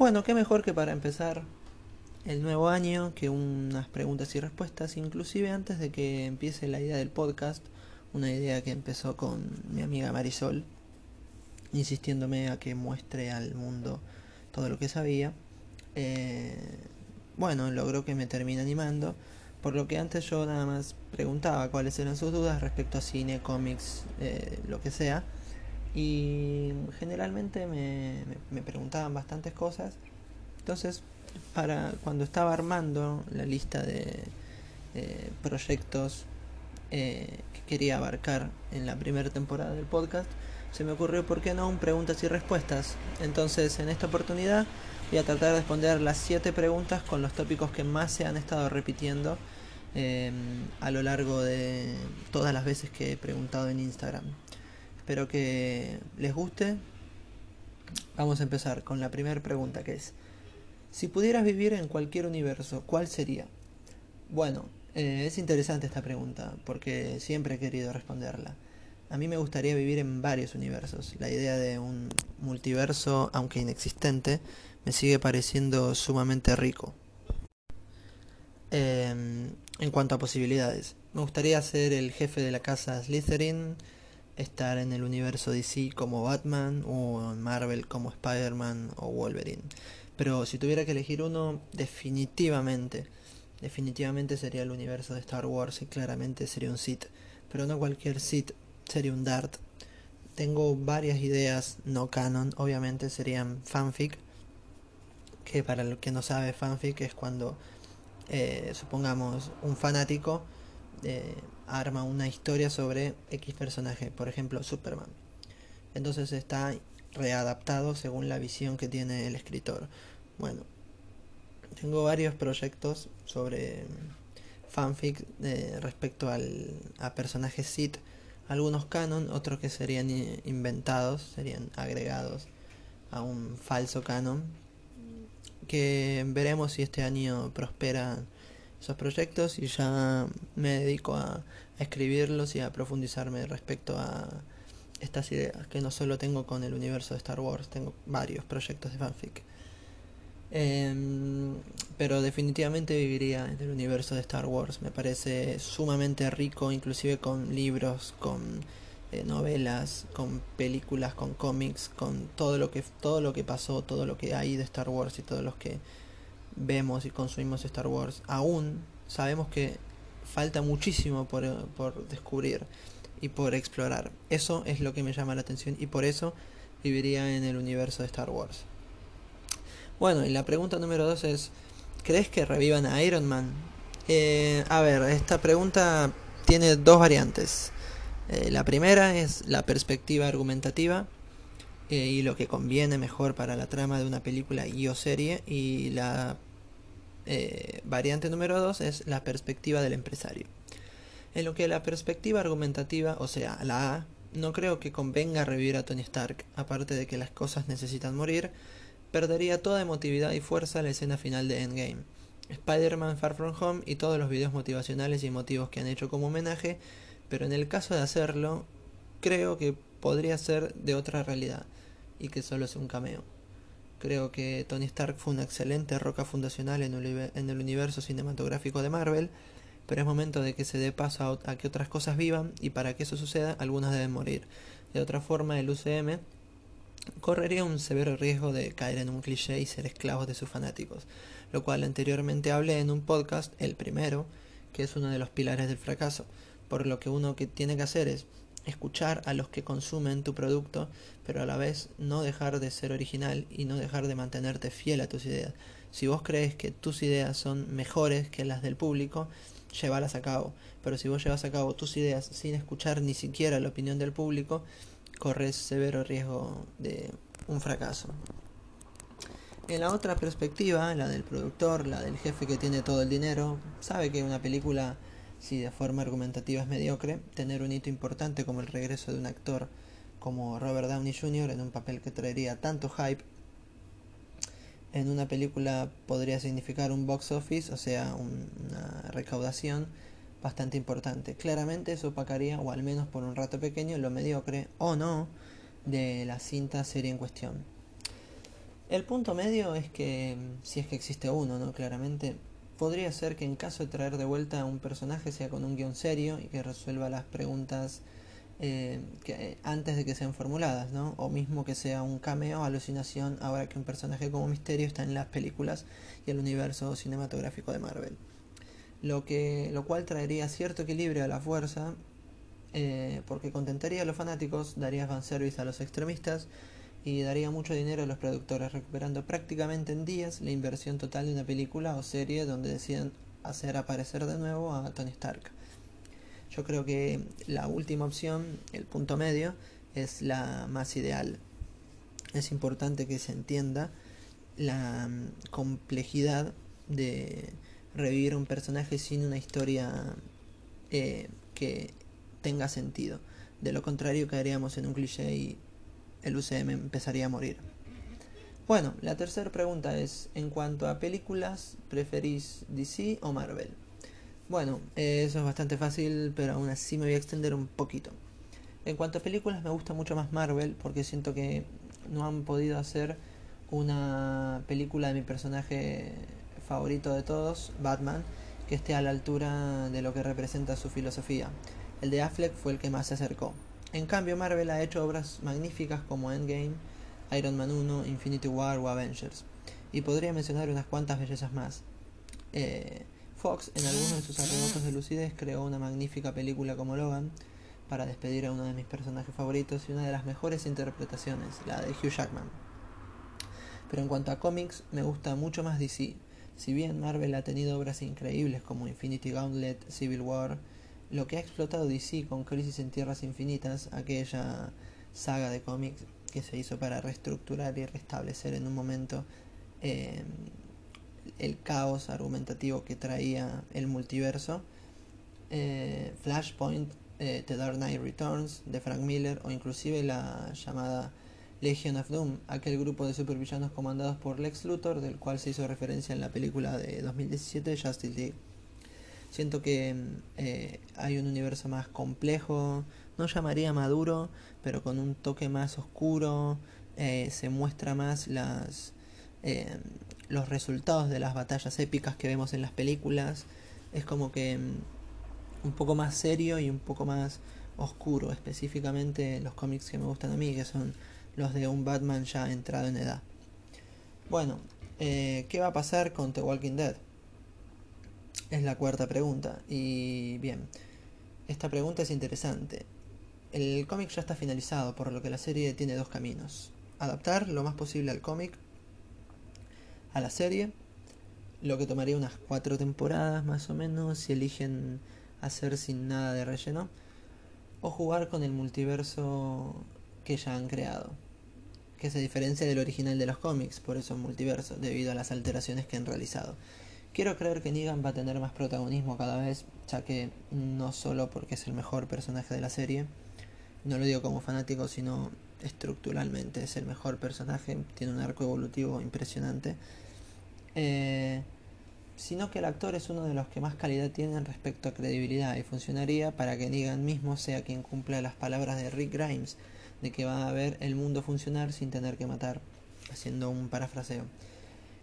Bueno, qué mejor que para empezar el nuevo año que unas preguntas y respuestas, inclusive antes de que empiece la idea del podcast, una idea que empezó con mi amiga Marisol, insistiéndome a que muestre al mundo todo lo que sabía. Eh, bueno, logró que me termine animando, por lo que antes yo nada más preguntaba cuáles eran sus dudas respecto a cine, cómics, eh, lo que sea, y generalmente me, me, preguntaban bastantes cosas. Entonces, para cuando estaba armando la lista de proyectos eh, que quería abarcar en la primera temporada del podcast, se me ocurrió, ¿por qué no? Un preguntas y respuestas. Entonces, en esta oportunidad voy a tratar de responder las siete preguntas con los tópicos que más se han estado repitiendo em, a lo largo de todas las veces que he preguntado en Instagram. Espero que les guste. Vamos a empezar con la primera pregunta que es, si pudieras vivir en cualquier universo, ¿cuál sería? Bueno, eh, es interesante esta pregunta porque siempre he querido responderla. A mí me gustaría vivir en varios universos. La idea de un multiverso, aunque inexistente, me sigue pareciendo sumamente rico. Em, en cuanto a posibilidades, me gustaría ser el jefe de la casa Slytherin, estar en el universo DC como Batman o en Marvel como Spider-Man o Wolverine. Pero si tuviera que elegir uno, definitivamente, definitivamente sería el universo de Star Wars y claramente sería un Sith. Pero no cualquier Sith, sería un Dart. Tengo varias ideas no canon, obviamente serían fanfic, que para el que no sabe fanfic es cuando, eh, supongamos, un fanático eh, arma una historia sobre X personaje, por ejemplo Superman. Entonces está readaptado según la visión que tiene el escritor. Bueno, tengo varios proyectos sobre fanfic eh, respecto al, a personajes Sith algunos canon, otros que serían inventados, serían agregados a un falso canon. Que veremos si este año prosperan esos proyectos y ya me dedico a, escribirlos y a profundizarme respecto a estas ideas, que no solo tengo con el universo de Star Wars, tengo varios proyectos de fanfic. Em, pero definitivamente viviría en el universo de Star Wars. Me parece sumamente rico, inclusive con libros, con eh, novelas, con películas, con cómics, con todo lo que todo lo que pasó, todo lo que hay de Star Wars y todos los que vemos y consumimos Star Wars. Aún sabemos que falta muchísimo por, por descubrir y por explorar. Eso es lo que me llama la atención y por eso viviría en el universo de Star Wars. Bueno, y la pregunta número dos es, ¿crees que revivan a Iron Man? Eh, a ver, esta pregunta tiene dos variantes. Eh, la primera es la perspectiva argumentativa eh, y lo que conviene mejor para la trama de una película y o serie. Y la variante número dos es la perspectiva del empresario. En lo que la perspectiva argumentativa, o sea, la A, no creo que convenga revivir a Tony Stark, aparte de que las cosas necesitan morir perdería toda emotividad y fuerza la escena final de Endgame. Spider-Man Far From Home y todos los videos motivacionales y emotivos que han hecho como homenaje, pero en el caso de hacerlo, creo que podría ser de otra realidad y que solo es un cameo. Creo que Tony Stark fue una excelente roca fundacional en el universo cinematográfico de Marvel, pero es momento de que se dé paso a, a que otras cosas vivan y para que eso suceda algunas deben morir. De otra forma, el UCM correría un severo riesgo de caer en un cliché y ser esclavos de sus fanáticos, lo cual anteriormente hablé en un podcast, el primero, que es uno de los pilares del fracaso, por lo que uno que tiene que hacer es escuchar a los que consumen tu producto, pero a la vez no dejar de ser original y no dejar de mantenerte fiel a tus ideas. Si vos crees que tus ideas son mejores que las del público, llévalas a cabo. Pero si vos llevas a cabo tus ideas sin escuchar ni siquiera la opinión del público, corres severo riesgo de un fracaso. En la otra perspectiva, la del productor, la del jefe que tiene todo el dinero, sabe que una película, si de forma argumentativa es mediocre, tener un hito importante como el regreso de un actor como Robert Downey Jr. en un papel que traería tanto hype, en una película podría significar un box office, o sea, una recaudación bastante importante. Claramente eso opacaría, o al menos por un rato pequeño, lo mediocre o no de la cinta serie en cuestión. El punto medio es que, si es que existe uno, ¿no? Claramente, podría ser que en caso de traer de vuelta a un personaje sea con un guion serio y que resuelva las preguntas eh, que, antes de que sean formuladas, ¿no? O mismo que sea un cameo, alucinación, ahora que un personaje como Misterio está en las películas y el universo cinematográfico de Marvel. Lo, que, lo cual traería cierto equilibrio a la fuerza, eh, porque contentaría a los fanáticos, daría fanservice a los extremistas y daría mucho dinero a los productores, recuperando prácticamente en días la inversión total de una película o serie donde deciden hacer aparecer de nuevo a Tony Stark. Yo creo que la última opción, el punto medio, es la más ideal. Es importante que se entienda la mm, complejidad de revivir un personaje sin una historia eh, que tenga sentido. De lo contrario caeríamos en un cliché y el UCM empezaría a morir. Bueno, la tercera pregunta es, en cuanto a películas, ¿preferís DC o Marvel? Bueno, eso es bastante fácil, pero aún así me voy a extender un poquito. En cuanto a películas, me gusta mucho más Marvel porque siento que no han podido hacer una película de mi personaje favorito de todos, Batman, que esté a la altura de lo que representa su filosofía. El de Affleck fue el que más se acercó. En cambio, Marvel ha hecho obras magníficas como Endgame, Iron Man 1, Infinity War o Avengers. Y podría mencionar unas cuantas bellezas más. Eh, Fox, en algunos de sus arrebatos de lucidez, creó una magnífica película como Logan para despedir a uno de mis personajes favoritos y una de las mejores interpretaciones, la de Hugh Jackman. Pero en cuanto a cómics, me gusta mucho más DC. Si bien Marvel ha tenido obras increíbles como Infinity Gauntlet, Civil War, lo que ha explotado DC con Crisis en Tierras Infinitas, aquella saga de cómics que se hizo para reestructurar y restablecer en un momento eh, el caos argumentativo que traía el multiverso. Eh, Flashpoint, eh, The Dark Knight Returns de Frank Miller o inclusive la llamada Legion of Doom, aquel grupo de supervillanos comandados por Lex Luthor del cual se hizo referencia en la película de 2017 Justice League. Siento que eh, hay un universo más complejo, no llamaría maduro, pero con un toque más oscuro, se muestra más las los resultados de las batallas épicas que vemos en las películas. Es como que mm, un poco más serio y un poco más oscuro, específicamente los cómics que me gustan a mí, que son los de un Batman ya entrado en edad. Bueno, eh, ¿qué va a pasar con The Walking Dead? Es la cuarta pregunta. Y bien, esta pregunta es interesante. El cómic ya está finalizado, por lo que la serie tiene dos caminos. Adaptar lo más posible al cómic a la serie, lo que tomaría unas cuatro temporadas más o menos si eligen hacer sin nada de relleno, o jugar con el multiverso que ya han creado, que se diferencia del original de los cómics, por eso es multiverso, debido a las alteraciones que han realizado. Quiero creer que Negan va a tener más protagonismo cada vez, ya que no solo porque es el mejor personaje de la serie, no lo digo como fanático, sino estructuralmente es el mejor personaje, tiene un arco evolutivo impresionante, eh, sino que el actor es uno de los que más calidad tienen respecto a credibilidad y funcionaría para que Negan mismo sea quien cumpla las palabras de Rick Grimes, de que va a ver el mundo funcionar sin tener que matar, haciendo un parafraseo.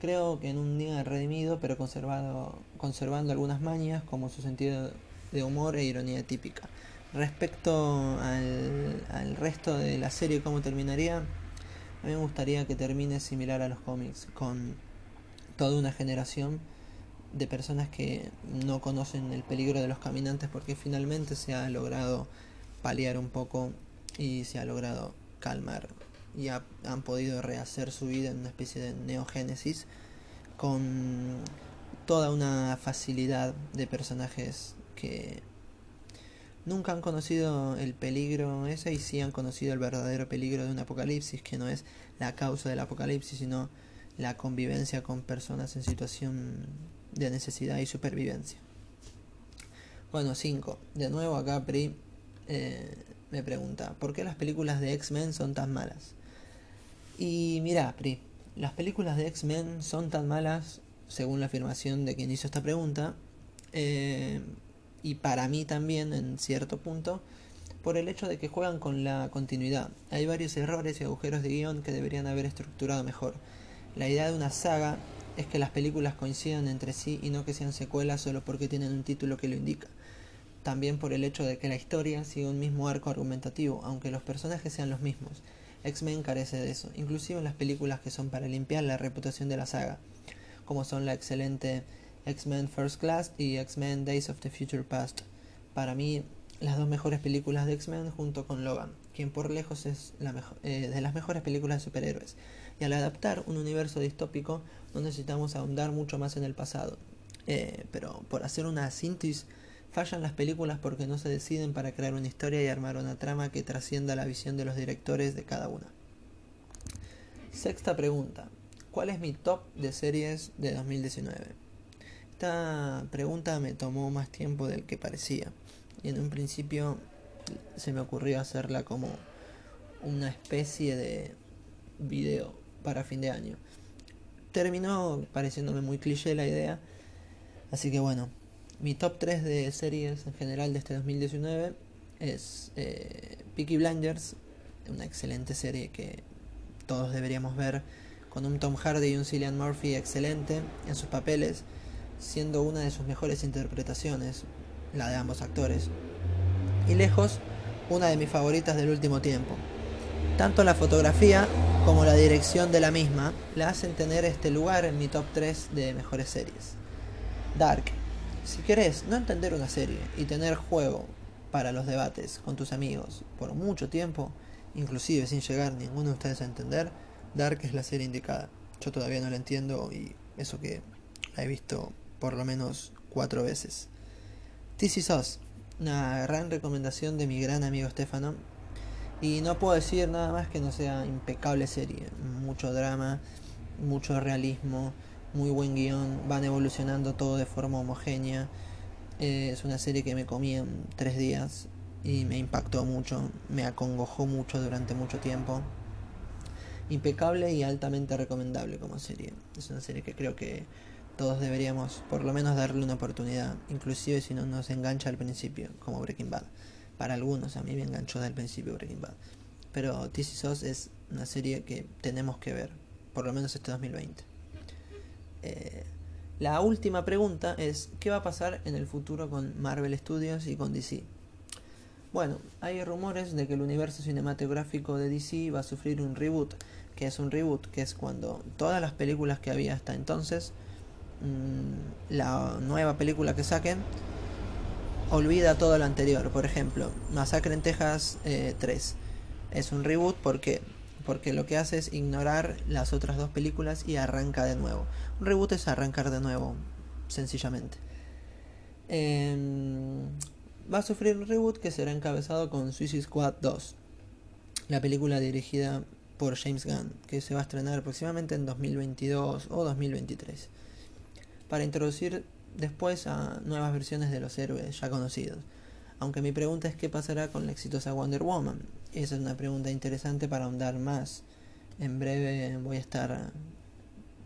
Creo que en un Negan redimido, pero conservado, conservando algunas mañas como su sentido de humor e ironía típica. Respecto al, al resto de la serie, cómo terminaría, a mí me gustaría que termine similar a los cómics, con toda una generación de personas que no conocen el peligro de los caminantes porque finalmente se ha logrado paliar un poco y se ha logrado calmar y han podido rehacer su vida en una especie de neogénesis con toda una facilidad de personajes que nunca han conocido el peligro ese y sí han conocido el verdadero peligro de un apocalipsis, que no es la causa del apocalipsis, sino la convivencia con personas en situación de necesidad y supervivencia. Bueno, 5. De nuevo acá Pri eh, me pregunta, ¿por qué las películas de X-Men son tan malas? Y mira, Pri, las películas de X-Men son tan malas, según la afirmación de quien hizo esta pregunta, eh, y para mí también en cierto punto por el hecho de que juegan con la continuidad. Hay varios errores y agujeros de guion que deberían haber estructurado mejor. La idea de una saga es que las películas coincidan entre sí y no que sean secuelas solo porque tienen un título que lo indica. También por el hecho de que la historia sigue un mismo arco argumentativo, aunque los personajes sean los mismos. X-Men carece de eso, inclusive en las películas que son para limpiar la reputación de la saga, como son la excelente X-Men First Class y X-Men Days of the Future Past. Para mí, las dos mejores películas de X-Men junto con Logan, quien por lejos es la mejor, eh, de las mejores películas de superhéroes. Y al adaptar un universo distópico no necesitamos ahondar mucho más en el pasado. Eh, pero por hacer una síntesis, fallan las películas porque no se deciden para crear una historia y armar una trama que trascienda la visión de los directores de cada una. Sexta pregunta. ¿Cuál es mi top de series de 2019? Esta pregunta me tomó más tiempo del que parecía. Y en un principio se me ocurrió hacerla como una especie de video para fin de año. Terminó pareciéndome muy cliché la idea. Así que bueno, mi top 3 de series en general de este 2019 es eh, Peaky Blinders, una excelente serie que todos deberíamos ver, con un Tom Hardy y un Cillian Murphy excelente en sus papeles, siendo una de sus mejores interpretaciones, la de ambos actores. Y lejos, una de mis favoritas del último tiempo. Tanto la fotografía como la dirección de la misma la hacen tener este lugar en mi top 3 de mejores series. Dark. Si querés no entender una serie y tener juego para los debates con tus amigos por mucho tiempo, inclusive sin llegar ninguno de ustedes a entender, Dark es la serie indicada. Yo todavía no la entiendo y eso que la he visto por lo menos cuatro veces. TC Sos, una gran recomendación de mi gran amigo Stefano, y no puedo decir nada más que no sea impecable serie. Mucho drama, mucho realismo, muy buen guion, van evolucionando todo de forma homogénea. Eh, es una serie que me comí en tres días y me impactó mucho, me acongojó mucho durante mucho tiempo. Impecable y altamente recomendable como serie. Es una serie que creo que todos deberíamos por lo menos darle una oportunidad, inclusive si no nos engancha al principio, como Breaking Bad para algunos. A mí me enganchó el principio Breaking Bad. Pero TC SOS es una serie que tenemos que ver, por lo menos este 2020. Eh, la última pregunta es, ¿qué va a pasar en el futuro con Marvel Studios y con DC? Bueno, hay rumores de que el universo cinematográfico de DC va a sufrir un reboot. que es un reboot? Que es cuando todas las películas que había hasta entonces, mmm, la nueva película que saquen, olvida todo lo anterior. Por ejemplo, Masacre en Texas 3 eh, es un reboot porque porque lo que hace es ignorar las otras dos películas y arranca de nuevo. Un reboot es arrancar de nuevo, sencillamente. Em, va a sufrir un reboot que será encabezado con Suicide Squad 2, la película dirigida por James Gunn, que se va a estrenar aproximadamente en 2022 o 2023, para introducir después a nuevas versiones de los héroes ya conocidos. Aunque mi pregunta es qué pasará con la exitosa Wonder Woman. Esa es una pregunta interesante para ahondar más. En breve voy a estar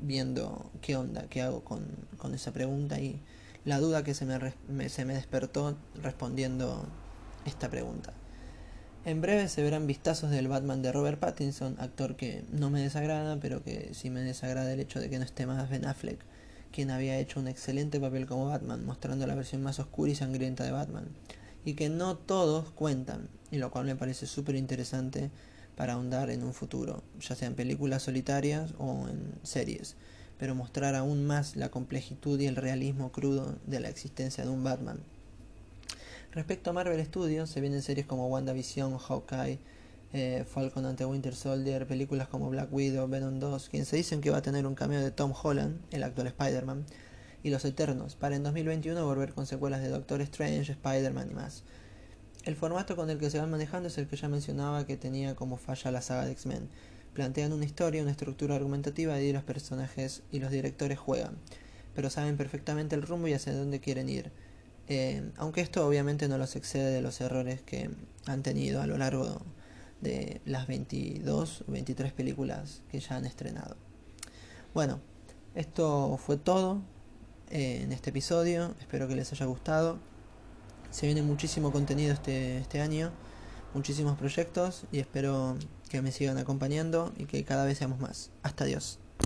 viendo qué onda, qué hago con, con esa pregunta y la duda que se me, se me despertó respondiendo esta pregunta. En breve se verán vistazos del Batman de Robert Pattinson, actor que no me desagrada, pero que sí me desagrada el hecho de que no esté más Ben Affleck quien había hecho un excelente papel como Batman, mostrando la versión más oscura y sangrienta de Batman, y que no todos cuentan, y lo cual me parece súper interesante para ahondar en un futuro, ya sea en películas solitarias o en series, pero mostrar aún más la complejitud y el realismo crudo de la existencia de un Batman. Respecto a Marvel Studios, se vienen series como WandaVision, Hawkeye, eh, Falcon ante Winter Soldier, películas como Black Widow, Venom 2, quien se dicen que va a tener un cameo de Tom Holland, el actual Spider-Man, y Los Eternos, para en 2021 volver con secuelas de Doctor Strange, Spider-Man y más. El formato con el que se van manejando es el que ya mencionaba que tenía como falla la saga de X-Men. Plantean una historia, una estructura argumentativa y los personajes y los directores juegan, pero saben perfectamente el rumbo y hacia dónde quieren ir. Eh, aunque esto obviamente no los excede de los errores que han tenido a lo largo de las 22 o 23 películas que ya han estrenado. Bueno, esto fue todo en este episodio, espero que les haya gustado. Se viene muchísimo contenido este, este año, muchísimos proyectos y espero que me sigan acompañando y que cada vez seamos más. Hasta Dios.